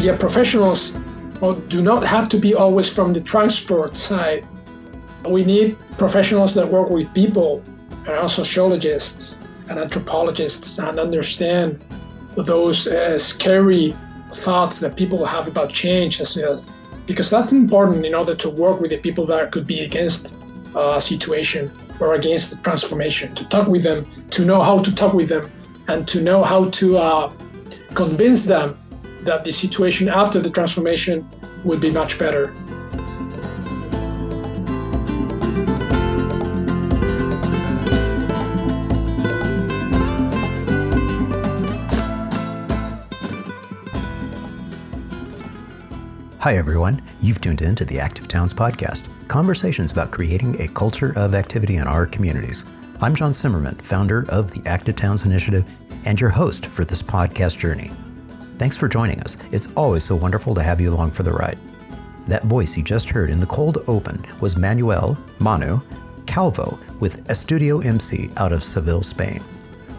the uh, professionals do not have to be always from the transport side. We need professionals that work with people and are sociologists and anthropologists and understand those uh, scary thoughts that people have about change. Because that's important in order to work with the people that could be against uh, a situation or against the transformation, to talk with them, to know how to talk with them, and to know how to uh, convince them that the situation after the transformation would be much better. Hi, everyone. You've tuned in to the Active Towns podcast, conversations about creating a culture of activity in our communities. I'm John Simmerman, founder of the Active Towns Initiative and your host for this podcast journey. Thanks for joining us. It's always so wonderful to have you along for the ride. That voice you just heard in the cold open was Manuel Manu Calvo with Estudio MC out of Seville, Spain.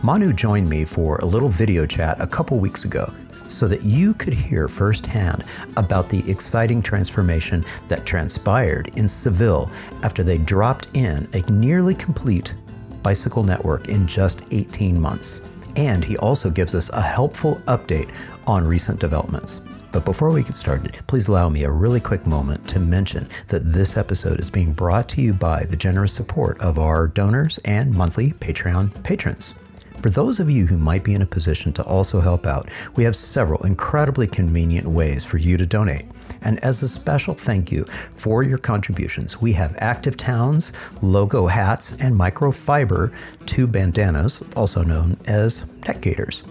Manu joined me for a little video chat a couple weeks ago so that you could hear firsthand about the exciting transformation that transpired in Seville after they dropped in a nearly complete bicycle network in just 18 months. And he also gives us a helpful update on recent developments. But before we get started, please allow me a really quick moment to mention that this episode is being brought to you by the generous support of our donors and monthly Patreon patrons. For those of you who might be in a position to also help out, we have several incredibly convenient ways for you to donate. And as a special thank you for your contributions, we have Active Towns, logo hats, and microfiber two bandanas, also known as neck gaiters.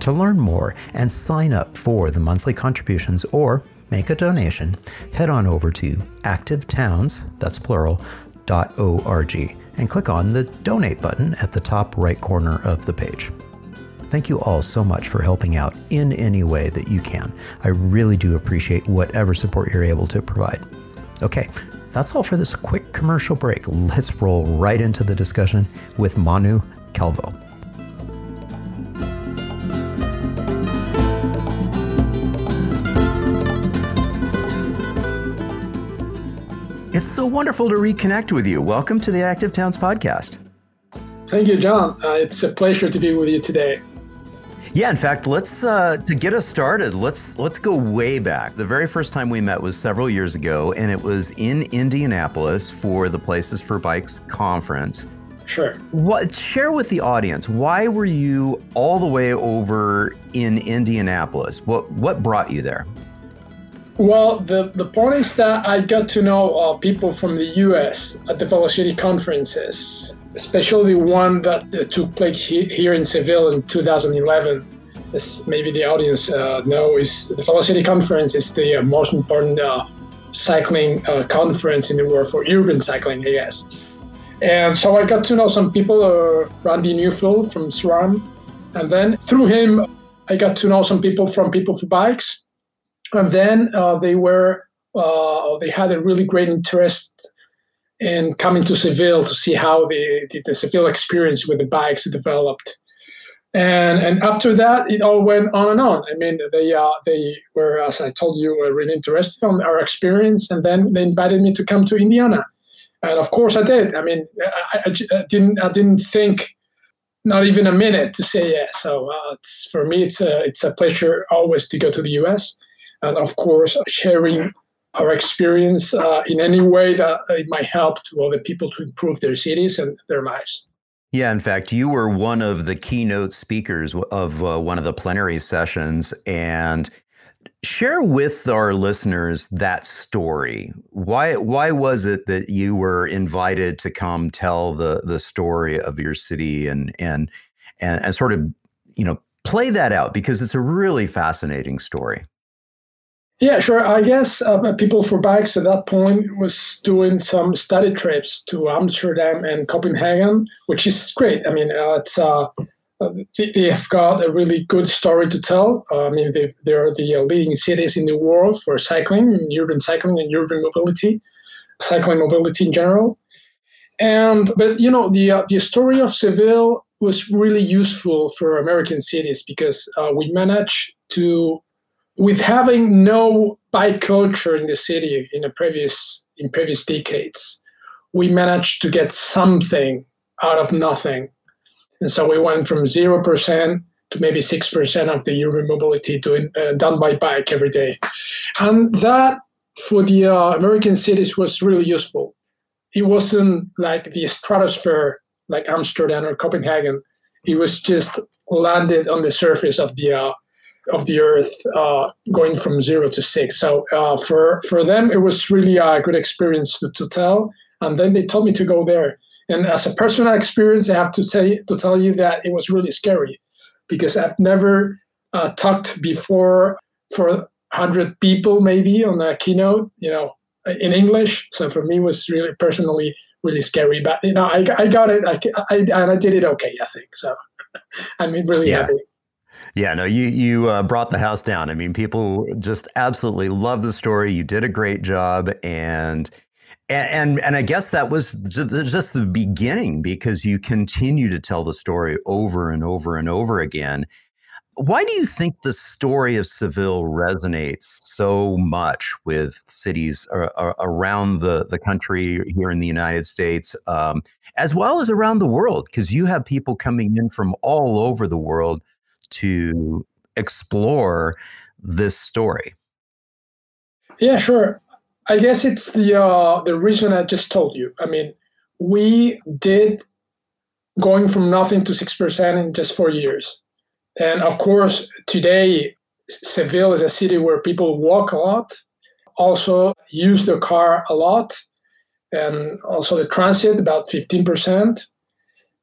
To learn more and sign up for the monthly contributions or make a donation, head on over to activetowns, that's plural, .org and click on the donate button at the top right corner of the page. Thank you all so much for helping out in any way that you can. I really do appreciate whatever support you're able to provide. Okay, that's all for this quick commercial break. Let's roll right into the discussion with Manu Calvo. It's so wonderful to reconnect with you. Welcome to the Active Towns podcast. Thank you, John. Uh, it's a pleasure to be with you today. Yeah, in fact, let's uh, to get us started. Let's let's go way back. The very first time we met was several years ago, and it was in Indianapolis for the Places for Bikes conference. Sure. What share with the audience? Why were you all the way over in Indianapolis? What what brought you there? Well, the, the point is that I got to know uh, people from the US at the Velo-city conferences, especially one that uh, took place here in Seville in 2011. As maybe the audience uh, know, is the Velo-city conference is the uh, most important uh, cycling uh, conference in the world for urban cycling, I guess. And so I got to know some people, Randy Neufeld from SRAM, and then through him, I got to know some people from People for Bikes and then uh, they were uh, they had a really great interest in coming to Seville to see how the, the, the Seville experience with the bikes developed. And, and after that, it all went on and on. I mean, they uh, they were, as I told you, were really interested in our experience, and then they invited me to come to Indiana, and of course I did. I mean, I, I, I didn't I didn't think not even a minute to say yes. So uh, for me, it's a it's a pleasure always to go to the U.S and of course sharing our experience uh, in any way that it might help to other people to improve their cities and their lives. Yeah, in fact, you were one of the keynote speakers of uh, one of the plenary sessions, and share with our listeners that story. Why why was it that you were invited to come tell the the story of your city and and and, and sort of you know play that out because it's a really fascinating story. Yeah, sure. I guess uh, People for Bikes at that point was doing some study trips to Amsterdam and Copenhagen, which is great. I mean, uh, it's uh, uh they have got a really good story to tell. Uh, I mean, they are the uh, leading cities in the world for cycling, urban cycling, and urban mobility, cycling mobility in general. And but you know, the the story of Seville was really useful for American cities because we managed to with having no bike culture in the city in the previous in previous decades, we managed to get something out of nothing. And so we went from 0% to maybe 6% of the urban mobility doing, uh, done by bike every day. And that for the uh, American cities was really useful. It wasn't like the stratosphere like Amsterdam or Copenhagen. It was just landed on the surface of the uh, of the Earth, uh, going from zero to six. So uh, for for them, it was really a good experience to, to tell. And then they told me to go there. And as a personal experience, I have to say to tell you that it was really scary because I've never uh, talked before for hundred people maybe on a keynote, you know, in English. So for me, it was really personally really scary. But you know, I, I got it. I, I and I did it okay. I think so. I'm really yeah. happy. Yeah, no, you you uh, brought the house down. I mean, people just absolutely love the story. You did a great job, and and and I guess that was just the beginning because you continue to tell the story over and over and over again. Why do you think the story of Seville resonates so much with cities around the, the country here in the United States, um, as well as around the world? Because you have people coming in from all over the world to explore this story. Yeah, sure. I guess it's the uh, the reason I just told you. I mean, we did going from nothing to six percent in just four years, and of course today Seville is a city where people walk a lot, also use the car a lot, and also the transit about fifteen percent.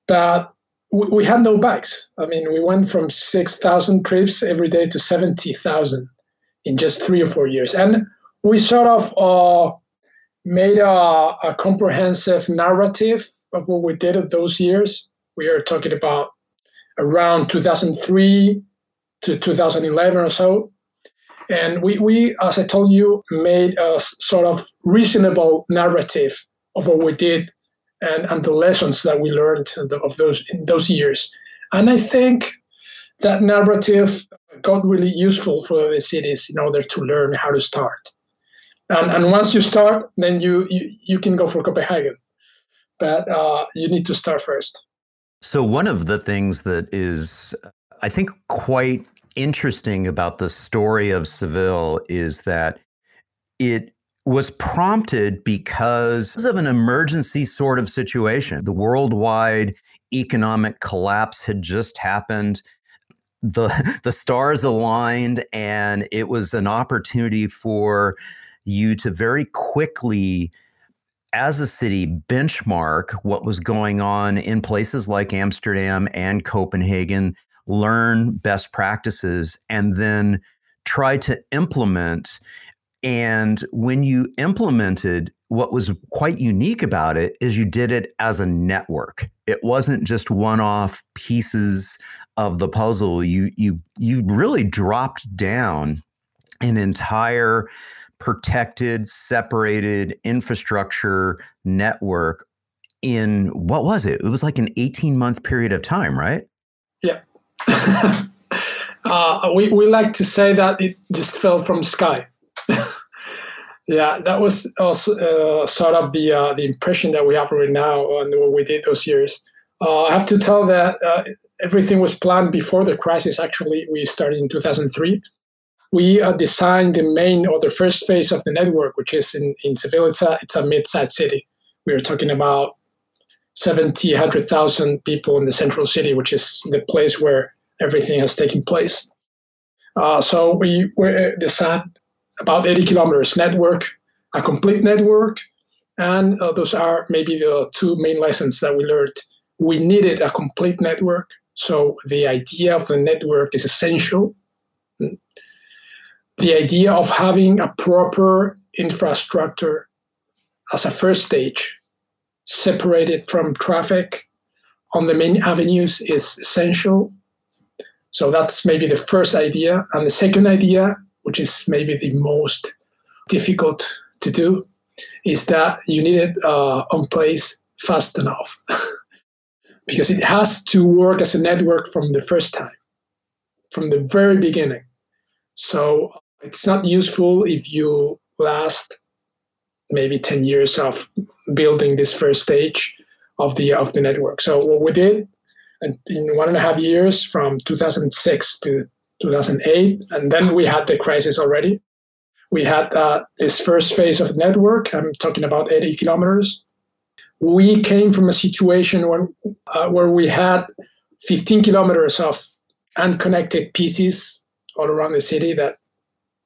But we, we had no bikes. I mean, we went from six thousand trips every day to seventy thousand in just three or four years, and we sort of uh, made a, a, comprehensive narrative of what we did of those years. We are talking about around 2003 to 2011 or so. And we, we, as I told you, made a sort of reasonable narrative of what we did and, and the lessons that we learned of those in those years. And I think that narrative got really useful for the cities in order to learn how to start. And, and once you start, then you, you, you can go for Copenhagen. But uh, you need to start first. So, one of the things that is, I think, quite interesting about the story of Seville is that it was prompted because of an emergency sort of situation. The worldwide economic collapse had just happened. The, the stars aligned, and it was an opportunity for you to very quickly as a city benchmark what was going on in places like Amsterdam and Copenhagen, learn best practices, and then try to implement. And when you implemented, what was quite unique about it is you did it as a network. It wasn't just one-off pieces of the puzzle. You you you really dropped down an entire protected, separated infrastructure network in what was it? It was like an 18 month period of time, right? Yeah. uh, we, we like to say that it just fell from sky. yeah, that was also uh, sort of the uh, the impression that we have right now on what we did those years. Uh, I have to tell that uh, everything was planned before the crisis. Actually, we started in 2003 we uh, designed the main or the first phase of the network, which is in, in Seville. It's a, it's a mid-sized city. We are talking about 70, 100,000 people in the central city, which is the place where everything has taken place. Uh, so we, we designed about 80 kilometers network, a complete network, and uh, those are maybe the two main lessons that we learned. We needed a complete network, so the idea of the network is essential the idea of having a proper infrastructure as a first stage, separated from traffic on the main avenues, is essential. So that's maybe the first idea. And the second idea, which is maybe the most difficult to do, is that you need it uh, on place fast enough. because it has to work as a network from the first time, from the very beginning. So It's not useful if you last maybe 10 years of building this first stage of the of the network. So what we did in one and a half years from 2006 to 2008, and then we had the crisis already. We had uh, this first phase of network. I'm talking about 80 kilometers. We came from a situation when, uh, where we had 15 kilometers of unconnected pieces all around the city that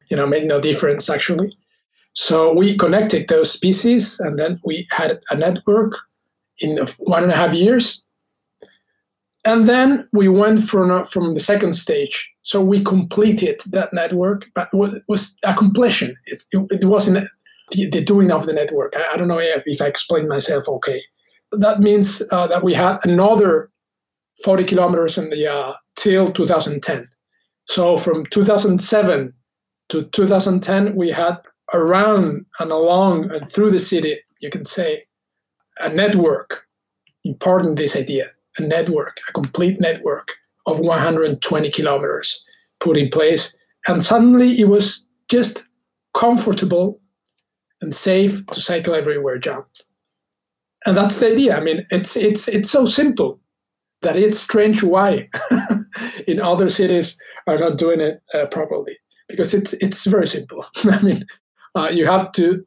you know made no difference actually. So we connected those pieces, and then we had a network in one and a half years and then we went from, from the second stage. So we completed that network, but it was a completion. It, it, it wasn't the, the, doing of the network. I, I don't know if, if I explained myself okay. That means uh, that we had another 40 kilometers in the uh, till 2010. So from 2007 to 2010, we had around and along and through the city, you can say, a network important this idea a network, a complete network of 120 kilometers put in place. And suddenly it was just comfortable and safe to cycle everywhere, John. And that's the idea. I mean, it's it's it's so simple that it's strange why in other cities are not doing it uh, properly because it's it's very simple. I mean, uh, you have to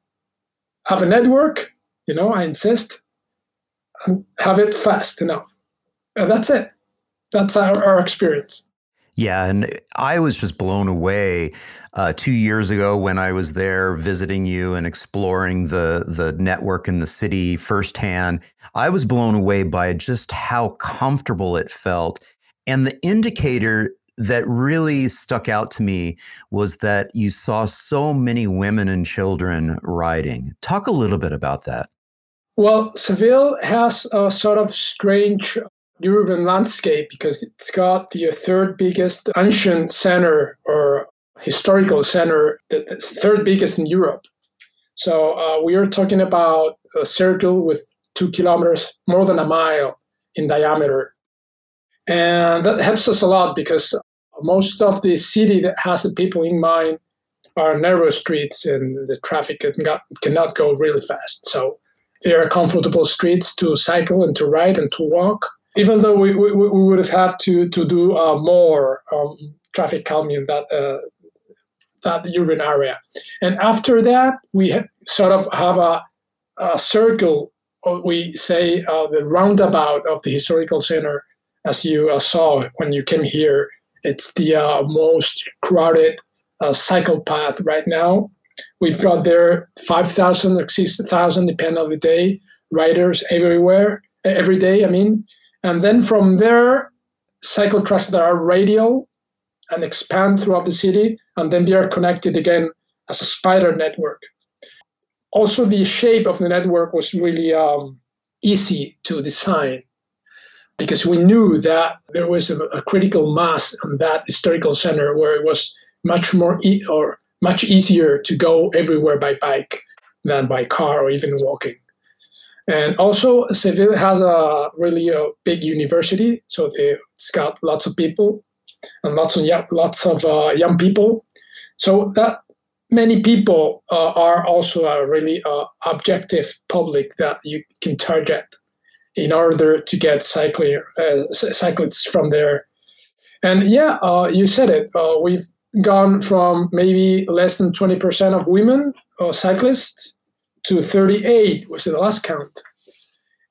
have a network. You know, I insist, and have it fast enough. And that's it. That's our, our experience. Yeah, and I was just blown away uh, two years ago when I was there visiting you and exploring the the network in the city firsthand. I was blown away by just how comfortable it felt, and the indicator that really stuck out to me was that you saw so many women and children riding. Talk a little bit about that. Well, Seville has a sort of strange urban landscape because it's got the third biggest ancient center or historical center, the third biggest in Europe. So uh, we are talking about a circle with two kilometers, more than a mile in diameter. And that helps us a lot because most of the city that has the people in mind are narrow streets and the traffic cannot go really fast. So they are comfortable streets to cycle and to ride and to walk even though we, we, we would have had to to do uh, more um, traffic calming in that uh, that urban area. And after that, we ha- sort of have a, a circle. We say uh, the roundabout of the historical center, as you uh, saw when you came here. It's the uh, most crowded uh, cycle path right now. We've got there 5,000 or 6,000, depending on the day, riders everywhere, every day, I mean. And then from there, cycle tracks that are radial and expand throughout the city, and then they are connected again as a spider network. Also, the shape of the network was really um, easy to design because we knew that there was a, a, critical mass on that historical center where it was much more e- or much easier to go everywhere by bike than by car or even walking. And also, Seville has a really a big university, so it's got lots of people and lots of young, lots of uh, young people. So that many people uh, are also a really uh, objective public that you can target in order to get cycling uh, cyclists from there. And yeah, uh, you said it. Uh, we've gone from maybe less than 20% of women cyclists to 38 was the last count.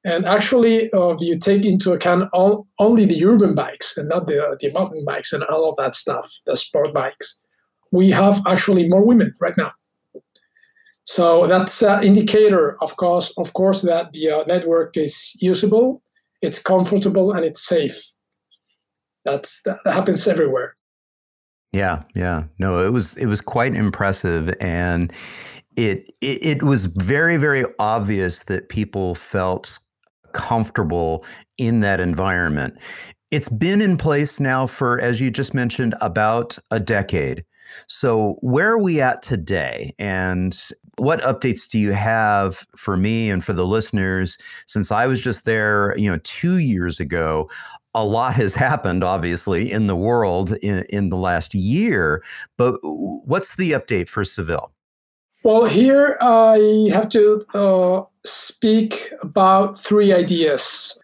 And actually, uh, if you take into account all, only the urban bikes and not the, the mountain bikes and all of that stuff, the sport bikes, we have actually more women right now. So that's an indicator, of course, of course, that the uh, network is usable, it's comfortable, and it's safe. That's that happens everywhere. Yeah, yeah. No, it was it was quite impressive, and it, it, it was very very obvious that people felt comfortable in that environment. It's been in place now for, as you just mentioned, about a decade. So, where are we at today? And what updates do you have for me and for the listeners? Since I was just there, you know, two years ago, a lot has happened, obviously, in the world in, in the last year. But what's the update for Seville? Well, here I have to uh, speak about three ideas.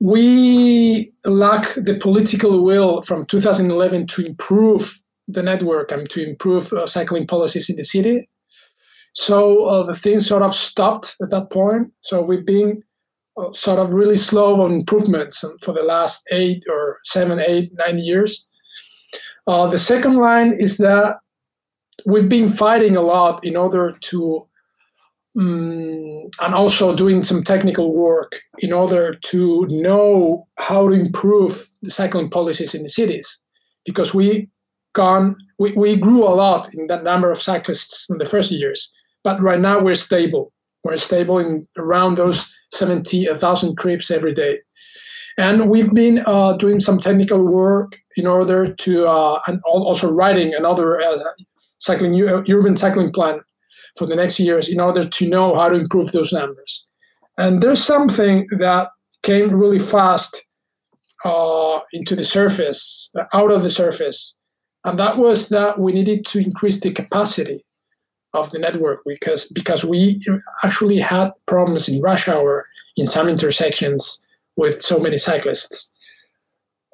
We lack the political will from 2011 to improve the network and to improve uh, cycling policies in the city. So uh, the thing sort of stopped at that point. So we've been uh, sort of really slow on improvements for the last eight or seven, eight, nine years. Uh, the second line is that we've been fighting a lot in order to um, and also doing some technical work in order to know how to improve the cycling policies in the cities. Because we gone we, we grew a lot in that number of cyclists in the first years but right now we're stable. We're stable in around those 70,000 trips every day. And we've been uh, doing some technical work in order to uh, and also writing another uh, cycling urban cycling plan for the next years in order to know how to improve those numbers. And there's something that came really fast uh, into the surface, out of the surface, and that was that we needed to increase the capacity of the network because because we actually had problems in rush hour in some intersections with so many cyclists.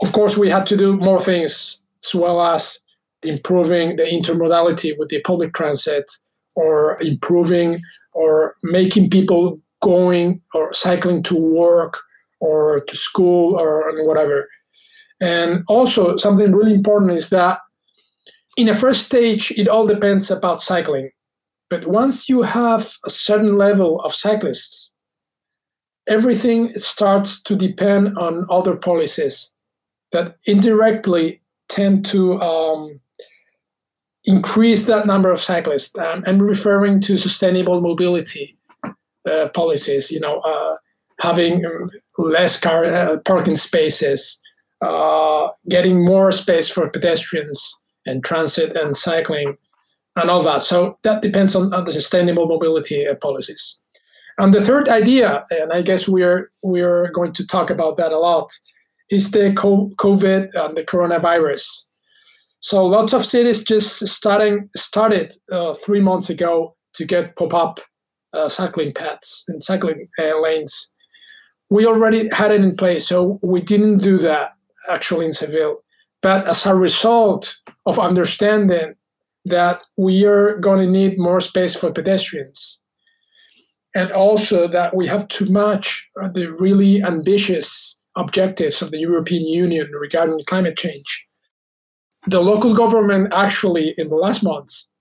Of course, we had to do more things as well as improving the intermodality with the public transit or improving or making people going or cycling to work or to school or whatever. And also, something really important is that in a first stage, it all depends about cycling. But once you have a certain level of cyclists, everything starts to depend on other policies that indirectly tend to um, increase that number of cyclists. Um, I'm referring to sustainable mobility uh, policies. You know, uh, having um, less car uh, parking spaces, uh, getting more space for pedestrians and transit and cycling, and all that. So that depends on, on the sustainable mobility uh, policies. And the third idea, and I guess we're we're going to talk about that a lot, is the COVID and the coronavirus. So lots of cities just starting started uh, three months ago to get pop-up uh, cycling paths and cycling uh, lanes. We already had it in place, so we didn't do that actually in Seville. But as a result of understanding that we are going to need more space for pedestrians, and also that we have to match the really ambitious objectives of the European Union regarding climate change the local government actually in the last months,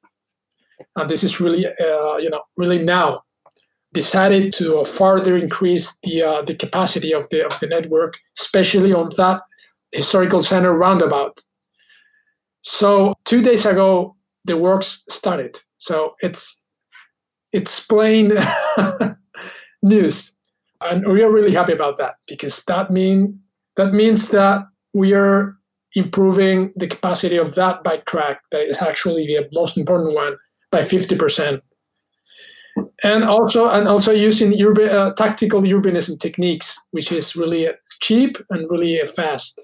and this is really uh, you know really now, decided to further increase the uh, the capacity of the of the network, especially on that historical center roundabout. So two days ago, the works started. So it's it's plain news, and we are really happy about that because that mean that means that we are improving the capacity of that bike track, that is actually the most important one, by 50%. And also, and also using urban, uh, tactical urbanism techniques, which is really cheap and really fast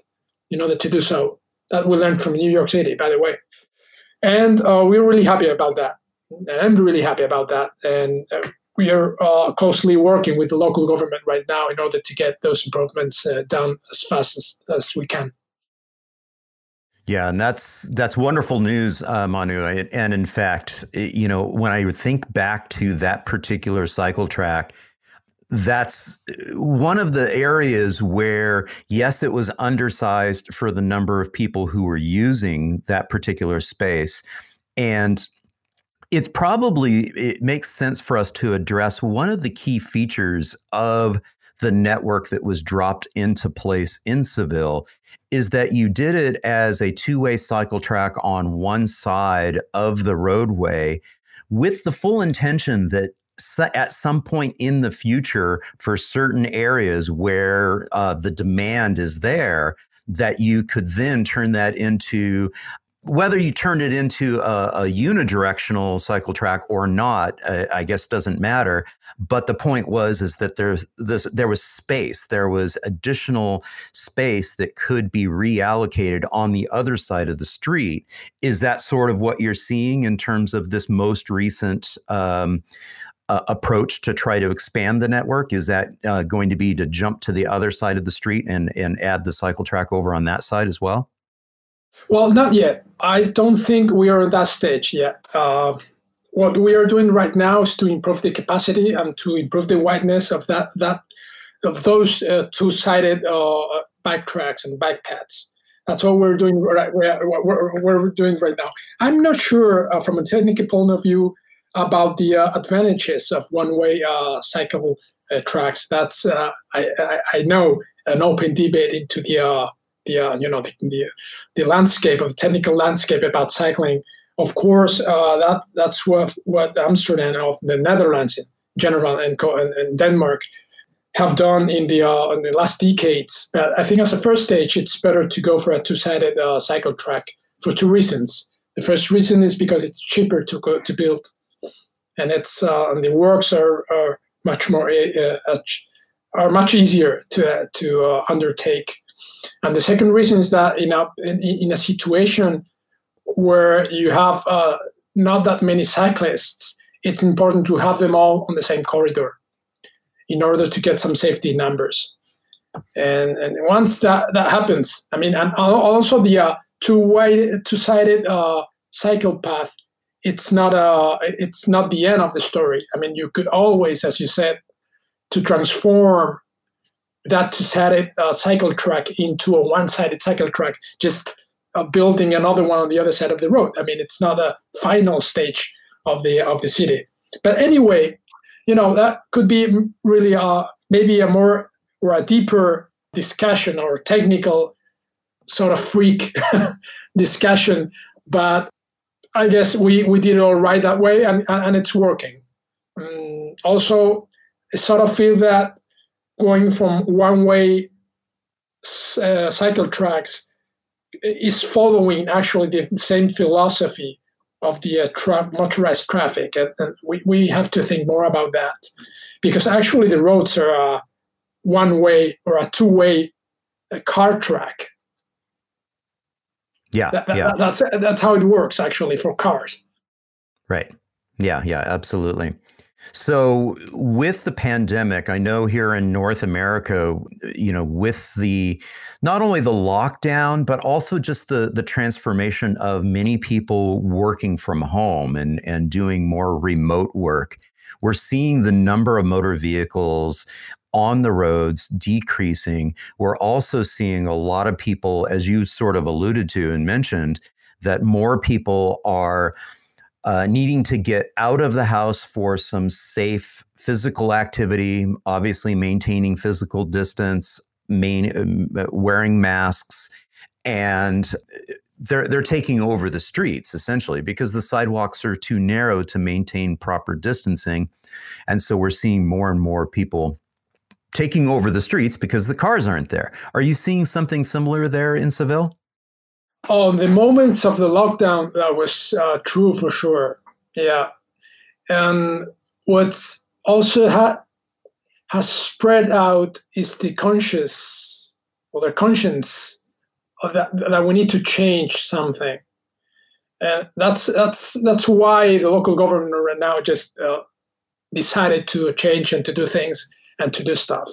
in order to do so. That we learned from New York City, by the way. And uh, we're really happy about that. And I'm really happy about that. And uh, we are uh, closely working with the local government right now in order to get those improvements uh, done as fast as, as we can. Yeah, and that's that's wonderful news, uh, Manu. And in fact, you know, when I think back to that particular cycle track, that's one of the areas where, yes, it was undersized for the number of people who were using that particular space, and it's probably it makes sense for us to address one of the key features of the network that was dropped into place in Seville is that you did it as a two way cycle track on one side of the roadway with the full intention that at some point in the future for certain areas where uh, the demand is there that you could then turn that into whether you turned it into a, a unidirectional cycle track or not, uh, I guess doesn't matter. But the point was is that there's this there was space, there was additional space that could be reallocated on the other side of the street. Is that sort of what you're seeing in terms of this most recent? Um, uh, approach to try to expand the network? Is that uh, going to be to jump to the other side of the street and and add the cycle track over on that side as well? Well, not yet. I don't think we are at that stage yet. Uh, what we are doing right now is to improve the capacity and to improve the wideness of that that of those uh, two-sided uh, bike tracks and bike paths. That's all we're doing right. We're, we're, we're doing right now. I'm not sure uh, from a technical point of view about the uh, advantages of one-way uh, cycle tracks. That's I, I, I know an open debate into the the uh, you know the, the, the landscape of technical landscape about cycling. Of course, uh, that that's what what Amsterdam of the Netherlands in general and, and, Denmark have done in the uh, in the last decades. But I think as a first stage, it's better to go for a two-sided uh, cycle track for two reasons. The first reason is because it's cheaper to go, to build, and it's uh, and the works are, are much more uh, are much easier to to undertake and the second reason is that in a in, in a situation where you have uh, not that many cyclists, it's important to have them all on the same corridor in order to get some safety numbers. And and once that that happens, I mean, and also the uh, two-way two-sided uh, cycle path, it's not a uh, it's not the end of the story. I mean, you could always, as you said, to transform that two-sided a cycle track into a one-sided cycle track, just uh, building another one on the other side of the road. I mean, it's not a final stage of the of the city. But anyway, you know that could be really a maybe a more or a deeper discussion or technical sort of freak discussion. But I guess we we did it all right that way, and and it's working. Um, also, I sort of feel that going from one way uh, cycle tracks is following actually the same philosophy of the uh, tra- motorized traffic. And, and, we, we have to think more about that because actually the roads are a one way or a two way uh, car track. Yeah, that, that, yeah. That's, that's how it works actually for cars. Right. Yeah, yeah, absolutely. So, with the pandemic, I know here in North America, you know, with the not only the lockdown, but also just the the transformation of many people working from home and and doing more remote work, we're seeing the number of motor vehicles on the roads decreasing. We're also seeing a lot of people, as you sort of alluded to and mentioned, that more people are uh, needing to get out of the house for some safe physical activity, obviously maintaining physical distance, main, um, uh, wearing masks, and uh, they're they're taking over the streets essentially because the sidewalks are too narrow to maintain proper distancing, and so we're seeing more and more people taking over the streets because the cars aren't there. Are you seeing something similar there in Seville? On the moments of the lockdown, that was uh, true for sure. Yeah, and what's also ha- has spread out is the conscious or the conscience of that that we need to change something, and that's that's that's why the local government right now just uh, decided to change and to do things and to do stuff.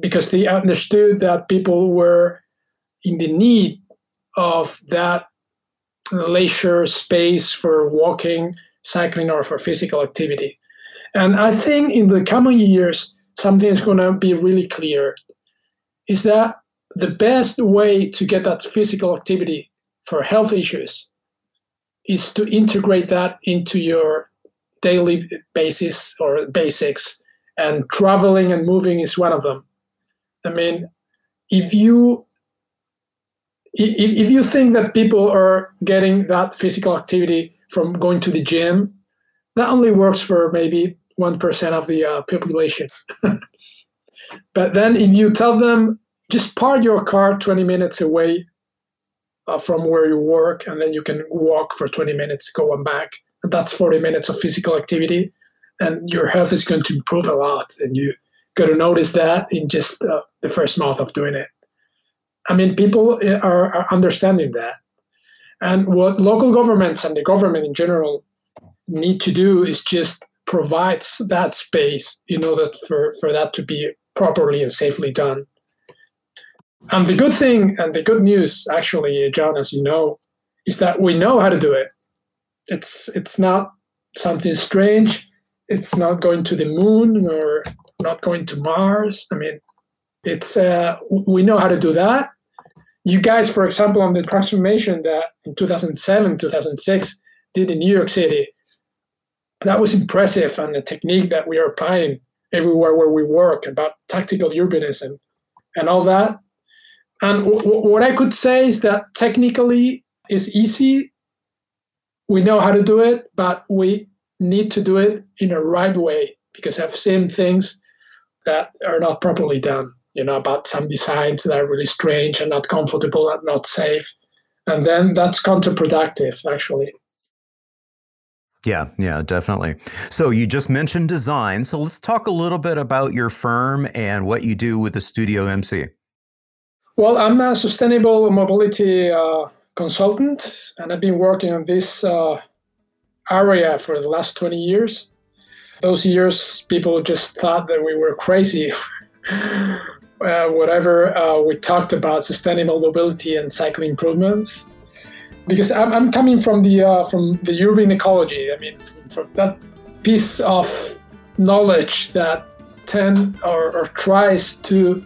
Because they understood that people were in the need of that leisure space for walking, cycling, or for physical activity. And I think in the coming years, something is going to be really clear is that the best way to get that physical activity for health issues is to integrate that into your daily basis or basics and traveling and moving is one of them i mean if you if you think that people are getting that physical activity from going to the gym, that only works for maybe 1% of the uh, population. but then if you tell them, just park your car 20 minutes away uh, from where you work, and then you can walk for 20 minutes, go and back. And that's 40 minutes of physical activity, and your health is going to improve a lot. And you got to notice that in just uh, the first month of doing it. I mean, people uh, are, are understanding that. And what local governments and the government in general need to do is just provide that space in order for, for that to be properly and safely done. And the good thing and the good news, actually, John, as you know, is that we know how to do it. It's it's not something strange. It's not going to the moon or not going to Mars. I mean, it's uh, we know how to do that. You guys, for example, on the transformation that in 2007, 2006 did in New York City, that was impressive, and the technique that we are applying everywhere where we work about tactical urbanism and all that and w- what I could say is that technically it's easy. We know how to do it, but we need to do it in a right way because I've seen things that are not properly done. You know, about some designs that are really strange and not comfortable and not safe. And then that's counterproductive, actually. Yeah, yeah, definitely. So you just mentioned design. So let's talk a little bit about your firm and what you do with the Studio MC. Well, I'm a sustainable mobility uh, consultant, and I've been working on this uh, area for the last 20 years. Those years, people just thought that we were crazy. uh, whatever uh, we talked about sustainable mobility and cycling improvements, because I'm, I'm coming from the uh, from the urban ecology. I mean, from that piece of knowledge that tend or, or tries to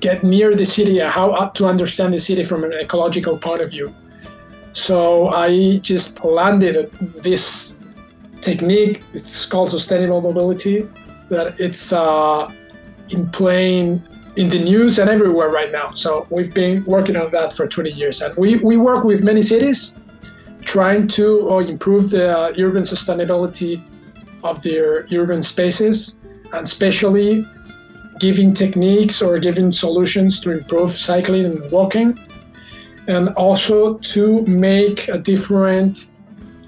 get near the city, how to understand the city from an ecological point of view. So I just landed this technique. It's called sustainable mobility. That it's uh, in plain in the news and everywhere right now. So we've been working on that for 20 years, and we we work with many cities, trying to uh, improve the uh, urban sustainability of their urban spaces, and especially giving techniques or giving solutions to improve cycling and walking, and also to make a different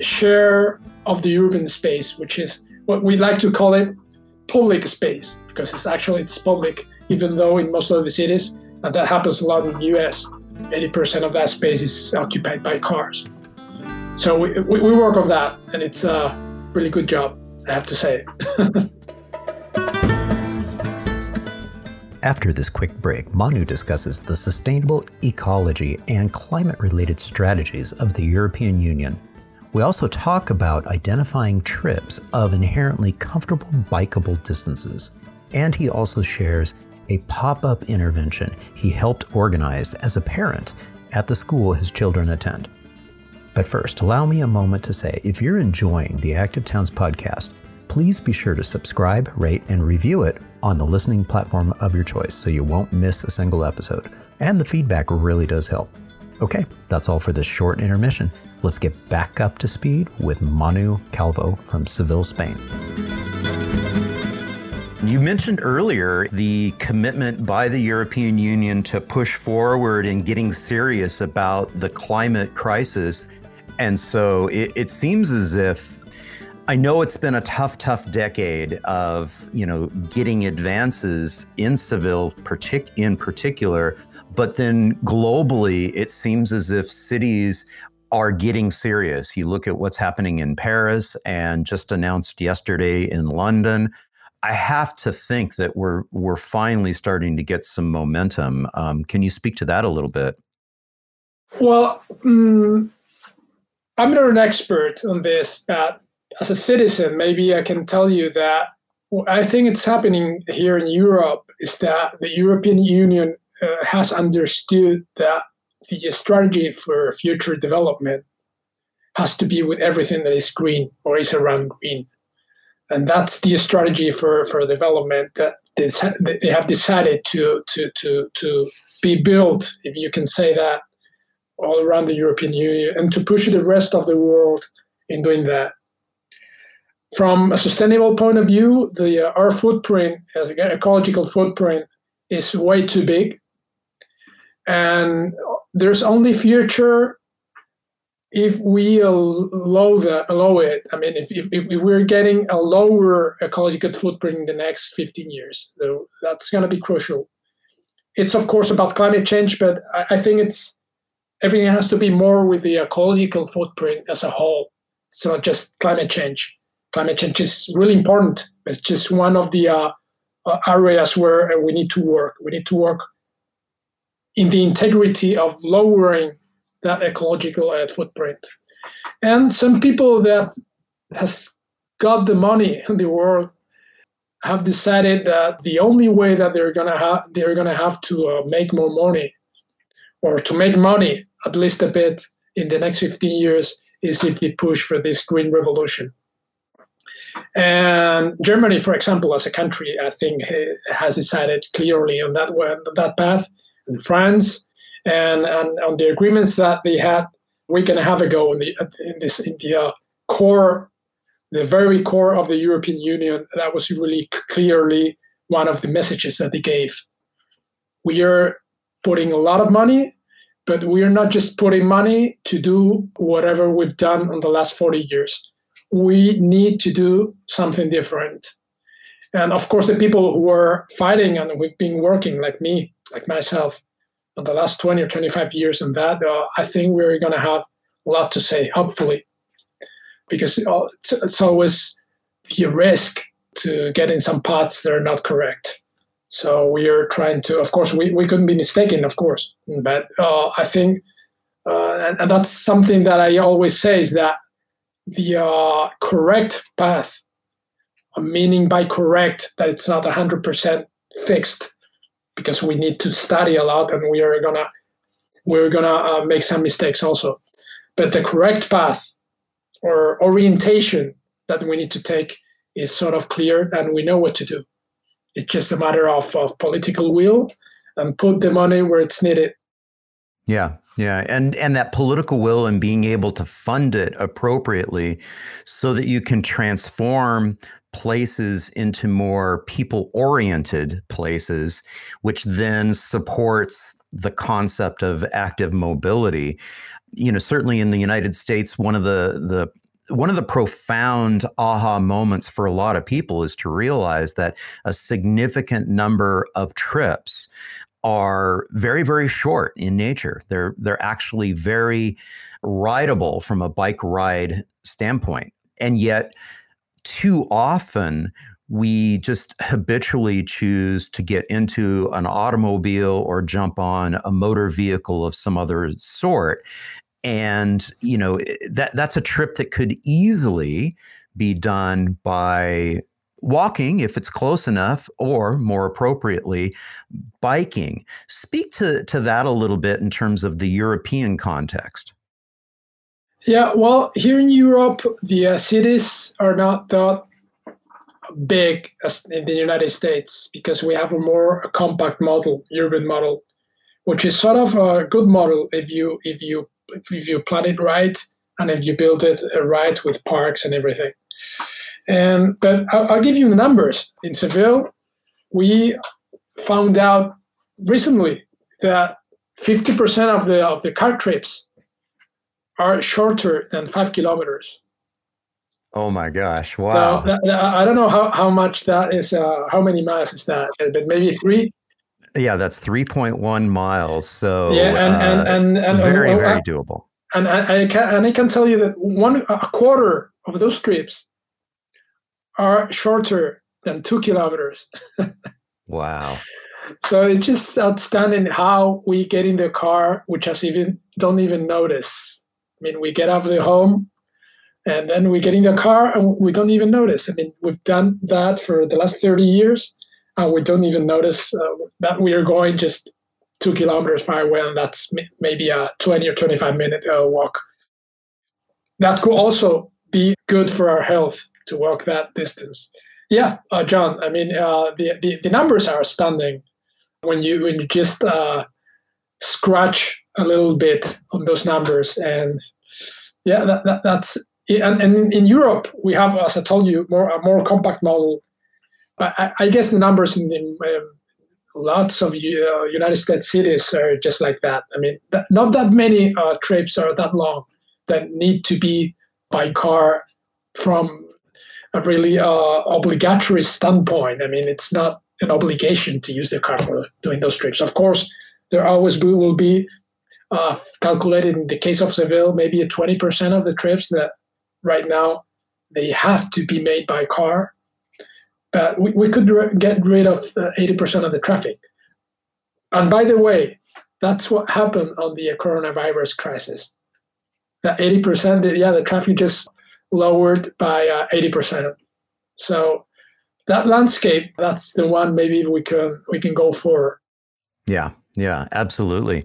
share of the urban space, which is what we like to call it public space, because it's actually it's public, even though in most of the cities, and that happens a lot in the US, 80% of that space is occupied by cars. So we, we, we work on that, and it's a really good job, I have to say. After this quick break, Manu discusses the sustainable ecology and climate related strategies of the European Union. We also talk about identifying trips of inherently comfortable bikeable distances. And he also shares a pop up intervention he helped organize as a parent at the school his children attend. But first, allow me a moment to say if you're enjoying the Active Towns podcast, please be sure to subscribe, rate, and review it on the listening platform of your choice so you won't miss a single episode. And the feedback really does help. Okay, that's all for this short intermission. Let's get back up to speed with Manu Calvo from Seville, Spain. You mentioned earlier the commitment by the European Union to push forward in getting serious about the climate crisis. And so it, it seems as if I know it's been a tough, tough decade of you know getting advances in Seville, partic- in particular, but then globally, it seems as if cities are getting serious. You look at what's happening in Paris and just announced yesterday in London. I have to think that we're we're finally starting to get some momentum. Um, can you speak to that a little bit? Well, um, I'm not an expert on this, but as a citizen, maybe I can tell you that I think it's happening here in Europe is that the European Union uh, has understood that the strategy for future development has to be with everything that is green or is around green. And that's the strategy for, for development that they have decided to, to, to, to be built, if you can say that, all around the European Union and to push the rest of the world in doing that from a sustainable point of view, the uh, our footprint, as ecological footprint, is way too big, and there's only future if we allow, the, allow it. I mean, if, if, if we're getting a lower ecological footprint in the next 15 years, so that's going to be crucial. It's of course about climate change, but I, I think it's everything has to be more with the ecological footprint as a whole. It's not just climate change. Climate change is really important. It's just one of the uh, uh areas where we need to work. We need to work in the integrity of lowering that ecological footprint. And some people that has got the money in the world have decided that the only way that they're gonna have they're gonna have to uh, make more money or to make money at least a bit in the next 15 years is if they push for this green revolution. And Germany, for example, as a country, I think has decided clearly on that that path in France, and, and on the agreements that they had a week and a half ago in the in this in the uh, core, the very core of the European Union. That was really clearly one of the messages that they gave. We are putting a lot of money, but we are not just putting money to do whatever we've done in the last 40 years. We need to do something different. And of course, the people who are fighting and we've been working, like me, like myself, in the last 20 or 25 years and that, uh, I think we're going to have a lot to say, hopefully, because it's, it's always the risk to get in some paths that are not correct. So we are trying to, of course, we, we couldn't be mistaken, of course, but uh, I think, uh, and, and, that's something that I always say is that the uh, correct path, meaning by correct that it's not 100% fixed, because we need to study a lot and we are gonna we're gonna uh, make some mistakes also. But the correct path or orientation that we need to take is sort of clear and we know what to do. It's just a matter of, of political will and put the money where it's needed. Yeah yeah and and that political will and being able to fund it appropriately so that you can transform places into more people oriented places, which then supports the concept of active mobility. You know, certainly in the United States, one of the, the one of the profound aha moments for a lot of people is to realize that a significant number of trips are very very short in nature they're they're actually very rideable from a bike ride standpoint and yet too often we just habitually choose to get into an automobile or jump on a motor vehicle of some other sort. And you know eh, that that's a trip that could easily be done by walking if it's close enough or more appropriately biking. Speak to to that a little bit in terms of the european context yeah, well, here in Europe, the uh, cities are not that big as in the United States because we have a more a compact model, urban model, which is sort of a good model if you if you if you plan it right and if you build it uh, right with parks and everything. And but I'll, I'll give you the numbers. In Seville, we found out recently that 50% of the of the car trips are shorter than five kilometers. Oh my gosh! Wow. So that, I don't know how, how much that is. Uh, how many miles is that? But maybe three. Yeah, that's three point one miles. So yeah, and uh, and, and, and very uh, very doable. And I, I, can and I can tell you that one a quarter of those trips are shorter than two kilometers. wow. So it's just outstanding how we get in the car, which us even don't even notice mean, we get out of the home and then we get in the car and we don't even notice. I mean, we've done that for the last 30 years and we don't even notice uh, that we are going just two kilometers far away and that's maybe a 20 or 25 minute uh, walk. That could also be good for our health to walk that distance. Yeah, uh, John, I mean, uh, the, the, the, numbers are stunning when you, when you just uh, scratch a little bit on those numbers and yeah, that, that, that's and, and in Europe we have, as I told you, more a more compact model. I, I guess the numbers in the, um, lots of uh, United States cities are just like that. I mean, not that many uh, trips are that long that need to be by car from a really uh, obligatory standpoint. I mean, it's not an obligation to use the car for doing those trips. Of course, there always will be uh, calculated in the case of Seville, maybe a 20% of the trips that right now they have to be made by car. But we, we could re- get rid of uh, 80% of the traffic. And by the way, that's what happened on the coronavirus crisis. That 80%, yeah, the traffic just lowered by uh, 80%. So that landscape, that's the one maybe we can we can go for. Yeah, yeah, absolutely.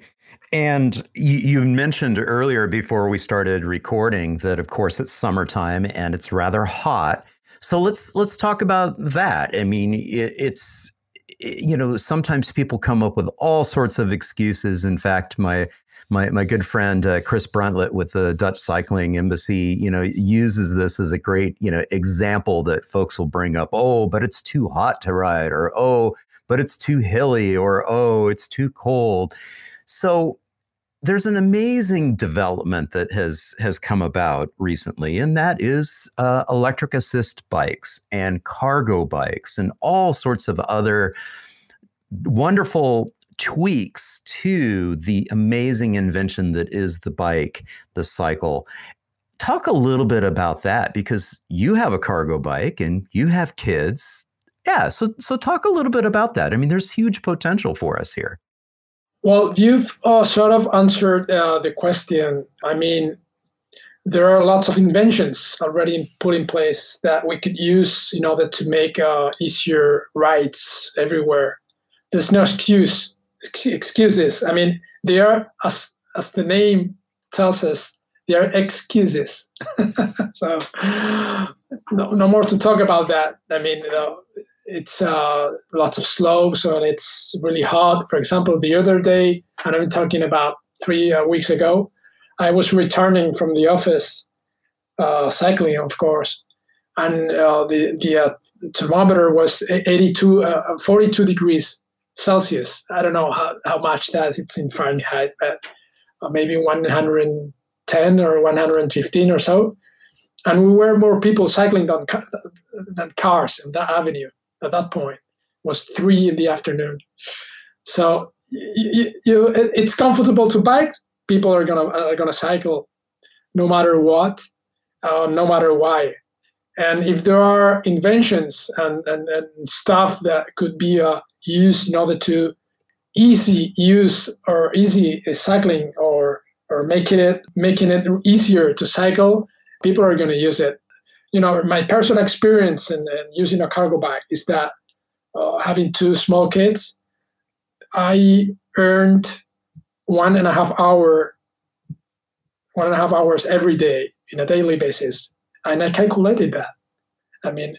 And you, you, mentioned earlier before we started recording that, of course, it's summertime and it's rather hot. So let's let's talk about that. I mean, it, it's you know sometimes people come up with all sorts of excuses. In fact, my my my good friend uh, Chris Bruntlett with the Dutch Cycling Embassy, you know, uses this as a great you know example that folks will bring up. Oh, but it's too hot to ride, or oh, but it's too hilly, or oh, it's too cold. So there's an amazing development that has has come about recently, and that is uh, electric assist bikes and cargo bikes and all sorts of other wonderful tweaks to the amazing invention that is the bike, the cycle. Talk a little bit about that because you have a cargo bike and you have kids. Yeah, so so talk a little bit about that. I mean, there's huge potential for us here. Well, you've uh, sort of answered uh, the question. I mean, there are lots of inventions already put in place that we could use in order to make uh, easier rides everywhere. There's no excuse excuses. I mean, they are as as the name tells us, they are excuses. so no, no more to talk about that. I mean, you know, it's uh, lots of slopes and it's really hot. For example, the other day, and I'm talking about three uh, weeks ago, I was returning from the office, uh, cycling, of course, and uh, the the uh, thermometer was 82, uh, 42 degrees Celsius. I don't know how, how much that it's in Fahrenheit, but maybe 110 or 115 or so. And we were more people cycling than, than cars in that avenue at that point was three in the afternoon. So you, you it's comfortable to bike. People are gonna are gonna cycle, no matter what, uh, no matter why. And if there are inventions and, and, and stuff that could be uh, used in order to easy use or easy cycling or or making it making it easier to cycle, people are going to use it. You know, my personal experience in, in using a cargo bike is that uh, having two small kids, I earned one and a half hour, one and a half hours every day in a daily basis, and I calculated that. I mean,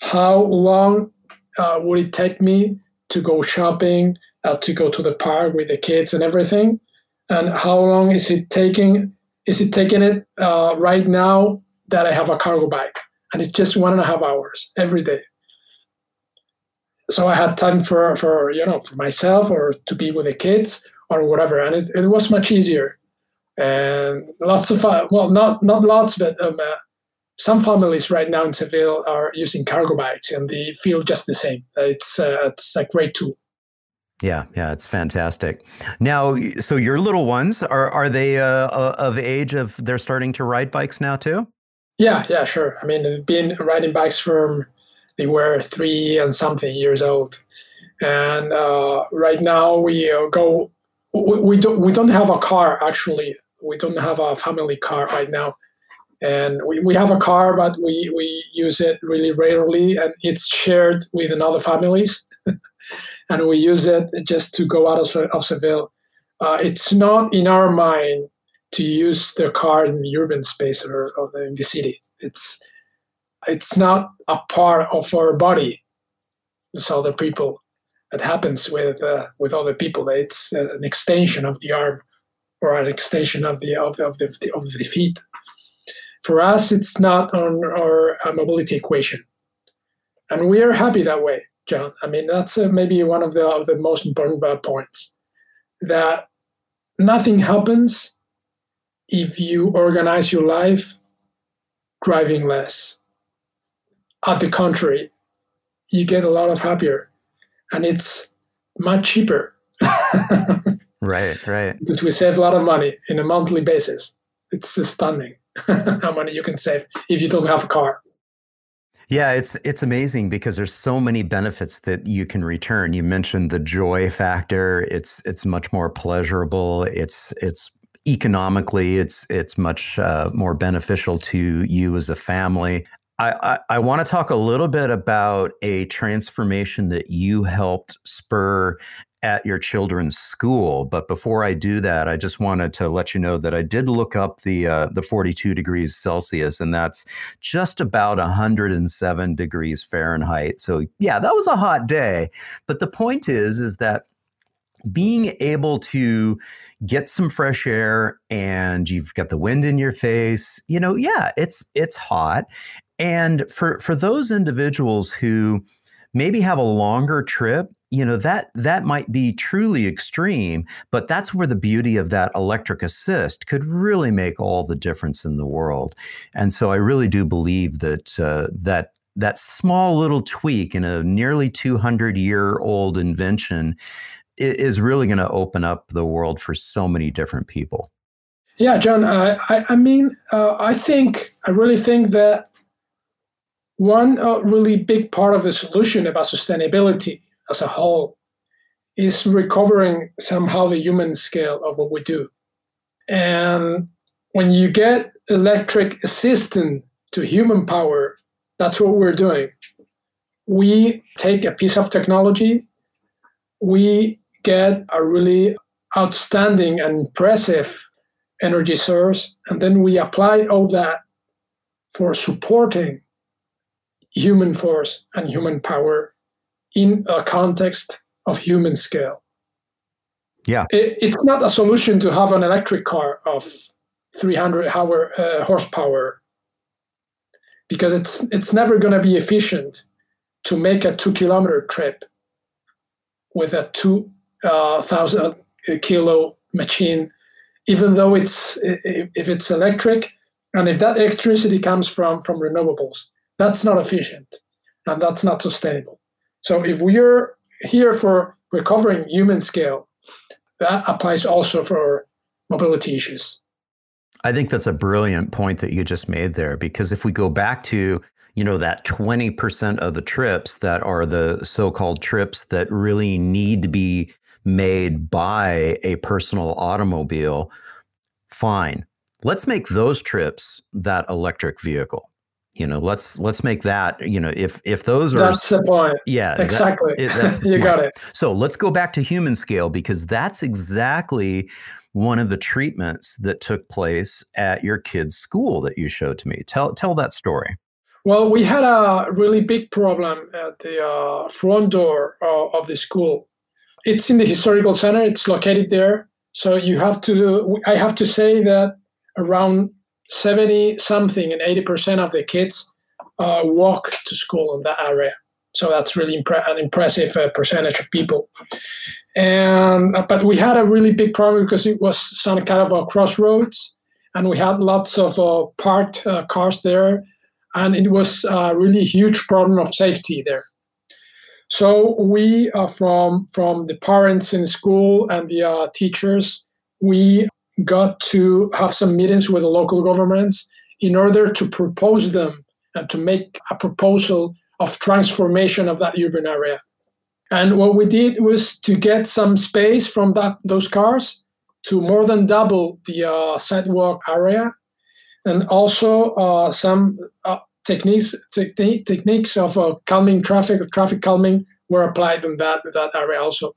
how long uh, would it take me to go shopping, uh, to go to the park with the kids and everything, and how long is it taking? Is it taking it uh, right now that I have a cargo bike, and it's just one and a half hours every day. So I had time for for you know for myself or to be with the kids or whatever, and it, it was much easier. And lots of uh, well, not not lots, but um, uh, some families right now in Seville are using cargo bikes, and they feel just the same. It's uh, it's a great tool. Yeah, yeah, it's fantastic. Now, so your little ones are are they uh, of age of they're starting to ride bikes now too? Yeah, yeah, sure. I mean, been riding bikes from they were three and something years old, and uh, right now we uh, go. We, we don't we don't have a car actually. We don't have a family car right now, and we, we have a car, but we we use it really rarely, and it's shared with another families, and we use it just to go out of, of Seville. Uh, it's not in our mind to use the car in the urban space or, or in the city. It's it's not a part of our body. It's other people. It happens with uh, with other people. It's uh, an extension of the arm or an extension of the of the, of the, of the feet. For us, it's not on our mobility equation, and we are happy that way. John. I mean, that's uh, maybe one of the of the most important points. That nothing happens if you organize your life driving less. At the contrary, you get a lot of happier, and it's much cheaper. right, right. Because we save a lot of money in a monthly basis. It's stunning how money you can save if you don't have a car. Yeah, it's it's amazing because there's so many benefits that you can return. You mentioned the joy factor. It's it's much more pleasurable. It's it's economically it's it's much uh, more beneficial to you as a family. I, I, I want to talk a little bit about a transformation that you helped spur at your children's school. But before I do that, I just wanted to let you know that I did look up the uh, the 42 degrees Celsius, and that's just about 107 degrees Fahrenheit. So yeah, that was a hot day. But the point is, is that being able to get some fresh air and you've got the wind in your face you know yeah it's it's hot and for for those individuals who maybe have a longer trip you know that that might be truly extreme but that's where the beauty of that electric assist could really make all the difference in the world. And so i really do believe that uh, that that small little tweak in a nearly 200 year old invention is really going to open up the world for so many different people. Yeah john i i, mean uh, i think i really think that one uh, really big part of the solution about sustainability as a whole is recovering somehow the human scale of what we do. And when you get electric assistant to human power, that's what we're doing. We take a piece of technology, we get a really outstanding and impressive energy source, and then we apply all that for supporting human force and human power in a context of human scale. Yeah. It, it's not a solution to have an electric car of 300 hour, uh, horsepower because it's it's never going to be efficient to make a two kilometer trip with a two uh, thousand kilo machine, even though it's if it's electric and if that electricity comes from from renewables, that's not efficient and that's not sustainable. So if we're here for recovering human scale, that applies also for mobility issues. I think that's a brilliant point that you just made there because if we go back to you know that 20% of the trips that are the so-called trips that really need to be made by a personal automobile fine let's make those trips that electric vehicle you know let's let's make that you know if if those are that's the point. Yeah exactly. that, you got it. So let's go back to human scale because that's exactly one of the treatments that took place at your kids school that you showed to me. Tell tell that story. Well we had a really big problem at the uh, front door uh, of the school. It's in the historical center. It's located there. So you have to i have to say that around 70 something and 80% of the kids uh, walk to school in that area. So that's really impre- an impressive uh, percentage of people. And uh, but we had a really big problem because it was some kind of a crossroads, and we had lots of uh, parked uh, cars there, and it was a really huge problem of safety there. So we, uh, from from the parents in school and the teachers, we got to have some meetings with the local governments in order to propose them and to make a proposal of transformation of that urban area. And what we did was to get some space from that those cars to more than double the uh, sidewalk area, and also uh, some uh, techniques te- techniques of uh, calming traffic, traffic calming, were applied in that that area also.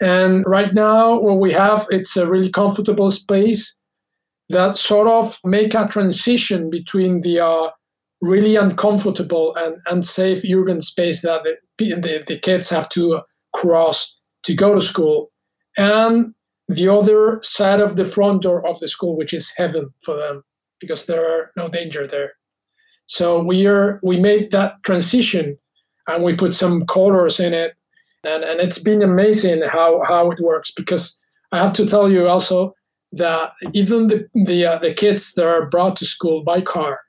And right now, what we have, it's a really comfortable space that sort of make a transition between the uh, really uncomfortable and unsafe urban space that the, the, the kids have to cross to go to school. And the other side of the front door of the school which is heaven for them because there are no danger there. So we are we made that transition and we put some colors in it, and and it's been amazing how how it works because I have to tell you also that even the the uh, the kids that are brought to school by car,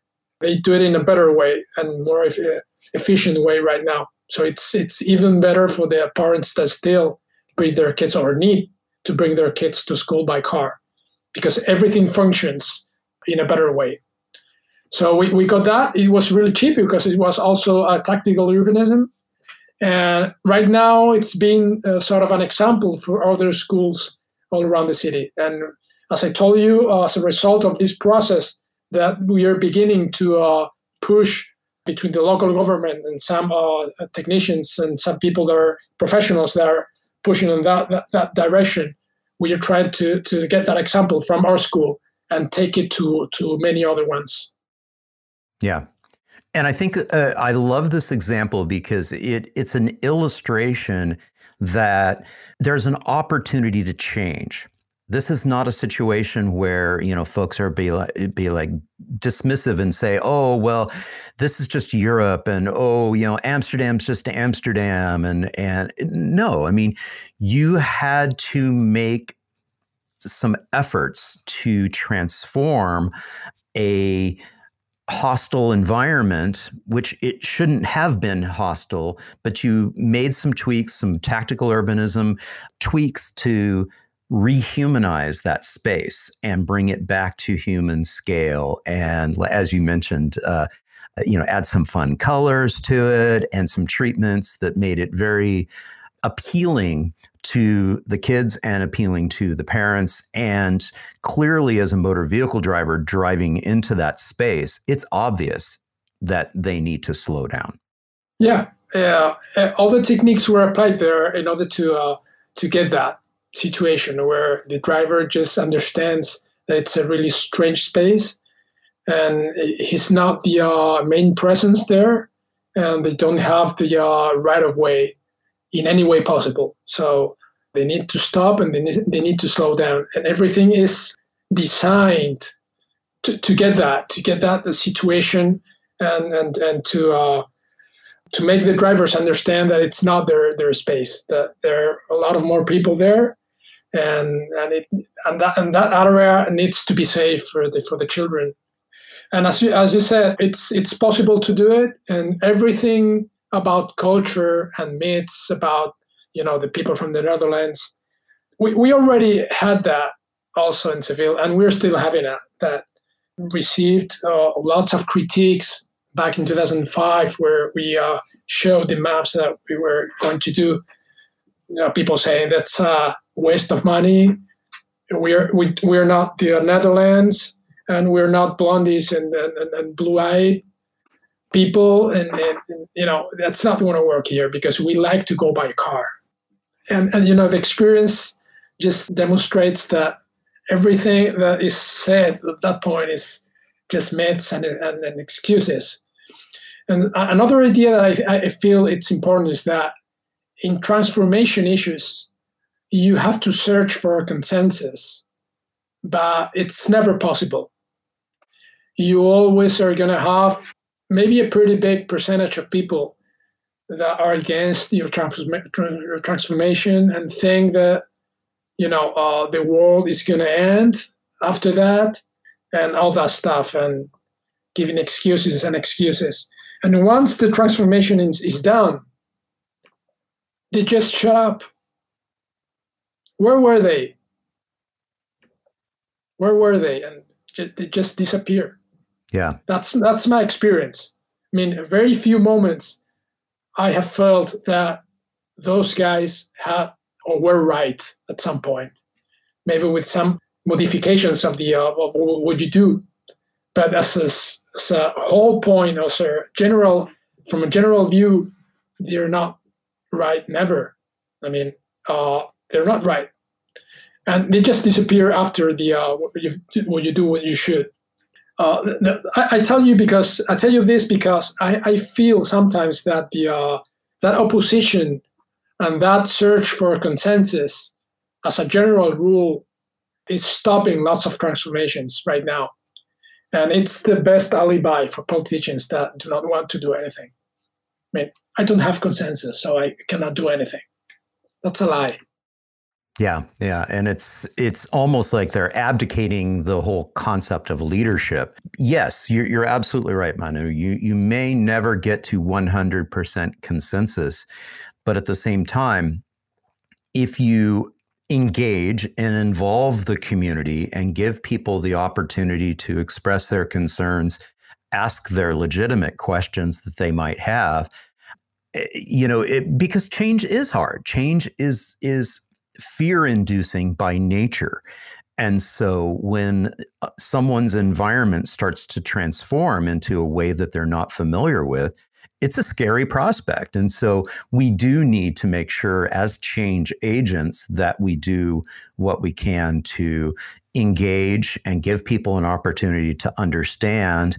they do it in a better way and more e- efficient way right now. So it's it's even better for the parents that still bring their kids or need to bring their kids to school by car because everything functions in a better way. So we, we got that. It was really cheap because it was also a tactical urbanism. And right now it's been uh, sort of an example for other schools all around the city. And as I told you, uh, as a result of this process, that we are beginning to uh, push between the local government and some uh, technicians and some people that are professionals that are pushing in that, that, that direction. We are trying to, to get that example from our school and take it to, to many other ones. Yeah. And I think uh, I love this example because it it's an illustration that there's an opportunity to change. This is not a situation where you know folks are be like, be like dismissive and say, "Oh, well, this is just Europe," and "Oh, you know, Amsterdam's just Amsterdam," and and no, I mean, you had to make some efforts to transform a hostile environment, which it shouldn't have been hostile, but you made some tweaks, some tactical urbanism tweaks to rehumanize that space and bring it back to human scale. And as you mentioned, uh, you know, add some fun colors to it and some treatments that made it very appealing to the kids and appealing to the parents. And clearly, as a motor vehicle driver driving into that space, it's obvious that they need to slow down. Yeah, uh, all the techniques were applied there in order to uh, to get that situation where the driver just understands that it's a really strange space, and he's not the uh, main presence there, and they don't have the uh, right of way in any way possible. So they need to stop and they need, they need to slow down. And everything is designed to, to get that, to get that the situation and, and, and to, uh, to make the drivers understand that it's not their, their space, that there are a lot of more people there. And, and, it, and, that, and that area needs to be safe for the, for the children. And as you, as you said, it's, it's possible to do it. And everything about culture and myths about you know the people from the Netherlands. We we already had that also in Seville, and we're still having it. That received uh, lots of critiques back in 2005, where we uh, showed the maps that we were going to do. You know, people saying that's a waste of money. We're we, we're not the Netherlands, and we're not blondies and, and, and blue eyed people and, and, and, you know that's not going to work here because we like to go by car. And and you know the experience just demonstrates that everything that is said at that point is just myths and, and, and excuses. And another idea that I, I feel it's important is that in transformation issues you have to search for a consensus but it's never possible. You always are going to have maybe a pretty big percentage of people that are against your, your transformation and think that you know uh, the world is going to end after that and all that stuff and giving excuses and excuses. And once the transformation is, is done they just shut up. Where were they? Where were they? And they just disappear yeah. That's that's my experience. I mean, very few moments I have felt that those guys had or were right at some point, maybe with some modifications of the uh, of what you do, but as a, as a whole point, as a general from a general view, they're not right. Never. I mean, uh, they're not right, and they just disappear after the uh, what you what you do what you should. Uh, I, I, tell you because I tell you this because I, I feel sometimes that the uh, that opposition and that search for consensus as a general rule is stopping lots of transformations right now, and it's the best alibi for politicians that do not want to do anything. I mean, I don't have consensus, so I cannot do anything. That's a lie. Yeah, yeah, and it's it's almost like they're abdicating the whole concept of leadership. Yes, you're, you're absolutely right, Manu. You you may never get to 100% consensus, but at the same time, if you engage and involve the community and give people the opportunity to express their concerns, ask their legitimate questions that they might have, eh, you know, it, because change is hard. Change is is fear inducing by nature. And so when uh, someone's environment starts to transform into a way that they're not familiar with, it's a scary prospect. And so we do need to make sure, as change agents, that we do what we can to engage and give people an opportunity to understand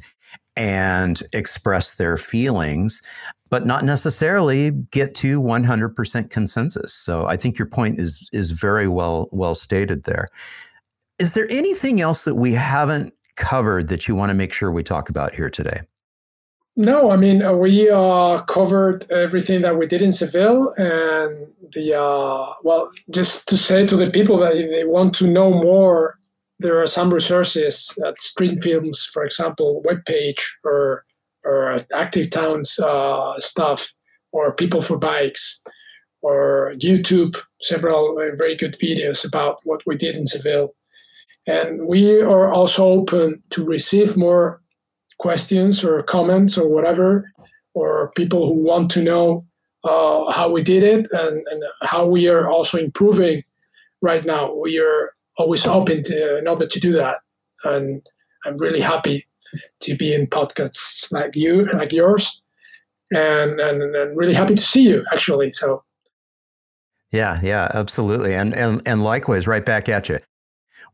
and express their feelings but not necessarily get to 100% consensus. So I think your point is is very well well stated there. Is there anything else that we haven't covered that you want to make sure we talk about here today? No, I mean uh, we uh, covered everything that we did in Seville, and the uh, well, just to say to the people that if they want to know more, there are some resources at Streetfilms, for example, webpage or or active towns uh, stuff or people for bikes or youtube several uh, very good videos about what we did in seville. And we are also open to receive more questions or comments or whatever or people who want to know uh, how we did it and, and how we are also improving right now. We are always open to in order to do that. And i'm really happy to be in podcasts like you like yours, and, and and really happy to see you actually. So. Yeah, yeah, absolutely, and and and likewise, right back at you.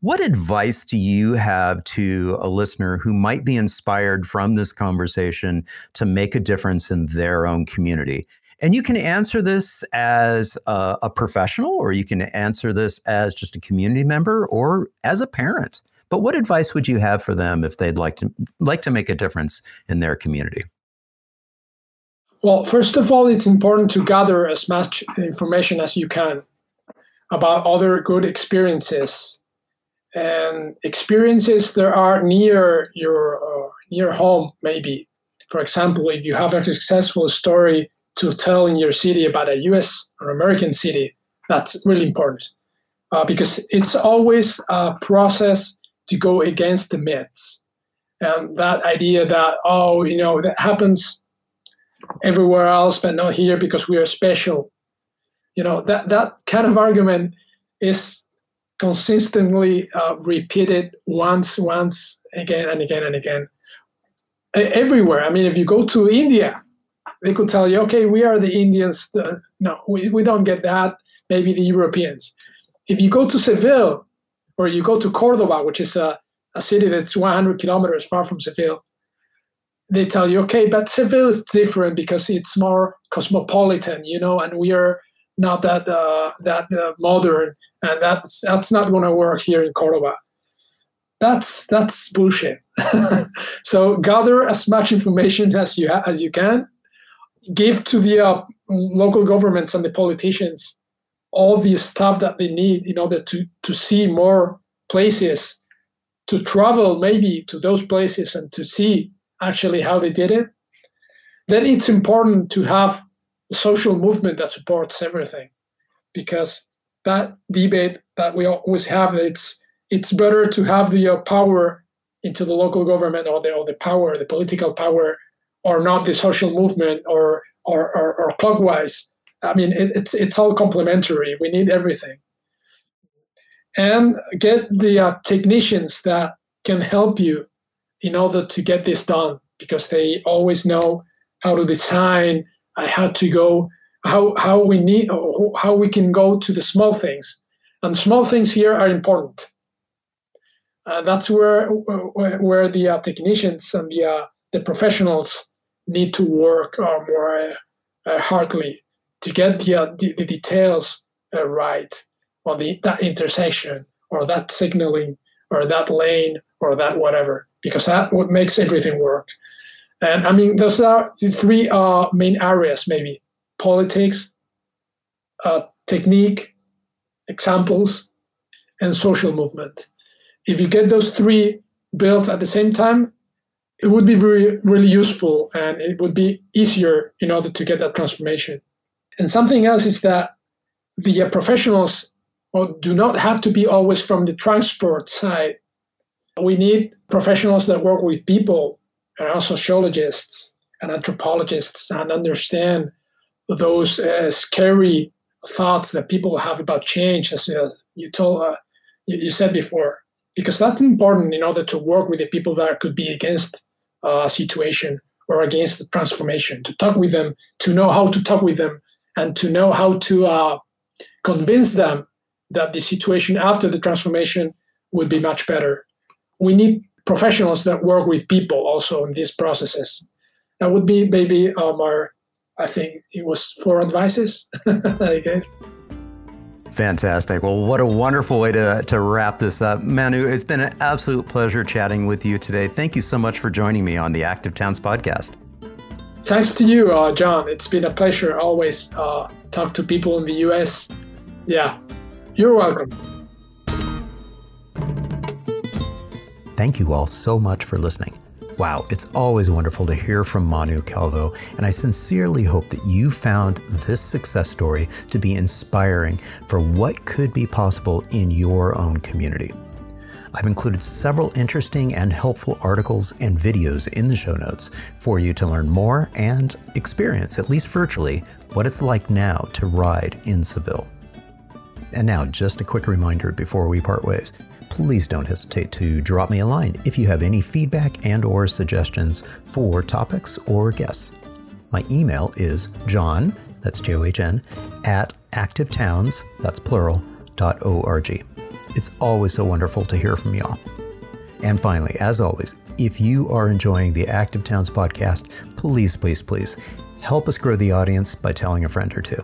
What advice do you have to a listener who might be inspired from this conversation to make a difference in their own community? And you can answer this as a, a, professional, or you can answer this as just a community member or as a parent. But what advice would you have for them if they'd like to like to make a difference in their community? Well, first of all, it's important to gather as much information as you can about other good experiences and experiences that are near your uh, near home. Maybe, for example, if you have a successful story to tell in your city about a U.S. or American city, that's really important uh, because it's always a process to go against the myths. And that idea that oh you know that happens everywhere else but not here because we are special. You know that that kind of argument is consistently uh, repeated once once again and again and again. Everywhere. I mean if you go to india they could tell you okay we are the indians no we, we don't get that. Maybe the europeans. If you go to seville or you go to Cordoba, which is a, a city that's 100 kilometers far from Seville, they tell you, okay, but Seville is different because it's more cosmopolitan, you know, and we are not that uh, that uh, modern, and that's that's not going to work here in Cordoba. That's that's bullshit. so gather as much information as you ha- as you can, give to the uh, local governments and the politicians all the stuff that they need in order to to see more places to travel maybe to those places and to see actually how they did it. Then it's important to have a social movement that supports everything because that debate that we always have it's it's better to have the uh, power into the local government or the, or the power the political power or not the social movement or or, or, or clockwise I mean, it, it's it's all complementary. We need everything, and get the uh, technicians that can help you in order to get this done because they always know how to design, uh, how to go, how how we need, how we can go to the small things, and small things here are important. Uh, that's where where, the uh, technicians and the uh, the professionals need to work uh, more uh, hardly to get the, uh, the, the, details uh, right on the that intersection or that signaling or that lane or that whatever because that what makes everything work And I mean, those are the three uh, main areas maybe politics, uh, technique, examples, and social movement. If you get those three built at the same time, it would be very, really useful and it would be easier in order to get that transformation. And something else is that the uh, professionals do not have to be always from the transport side. We need professionals that work with people and are sociologists and anthropologists and understand those uh, scary thoughts that people have about change, as uh, you told, uh, you, you, said before, because that's important in order to work with the people that could be against uh, a situation or against the transformation. To talk with them, to know how to talk with them, and to know how to uh, convince them that the situation after the transformation would be much better. We need professionals that work with people also in these processes. That would be maybe um, our, I think it was four advices that I gave. Fantastic. Well, what a wonderful way to, to wrap this up. Manu, it's been an absolute pleasure chatting with you today. Thank you so much for joining me on the Active Towns podcast. Thanks to you, uh, John. It's been a pleasure always uh, talk to people in the US. Yeah, you're welcome. Thank you all so much for listening. Wow, it's always wonderful to hear from Manu Calvo, and I sincerely hope that you found this success story to be inspiring for what could be possible in your own community. I've included several interesting and helpful articles and videos in the show notes for you to learn more and experience, at least virtually, what it's like now to ride in Seville. And now, just a quick reminder before we part ways. Please don't hesitate to drop me a line if you have any feedback and or suggestions for topics or guests. My email is john, that's J-O-H-N, at activetowns, that's plural, dot O-R-G. It's always so wonderful to hear from y'all. And finally, as always, if you are enjoying the Active Towns podcast, please, please, please help us grow the audience by telling a friend or two.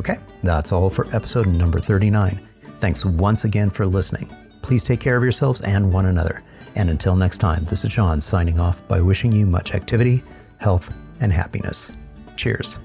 Okay, that's all for episode number 39. Thanks once again for listening. Please take care of yourselves and one another. And until next time, this is John signing off by wishing you much activity, health, and happiness. Cheers.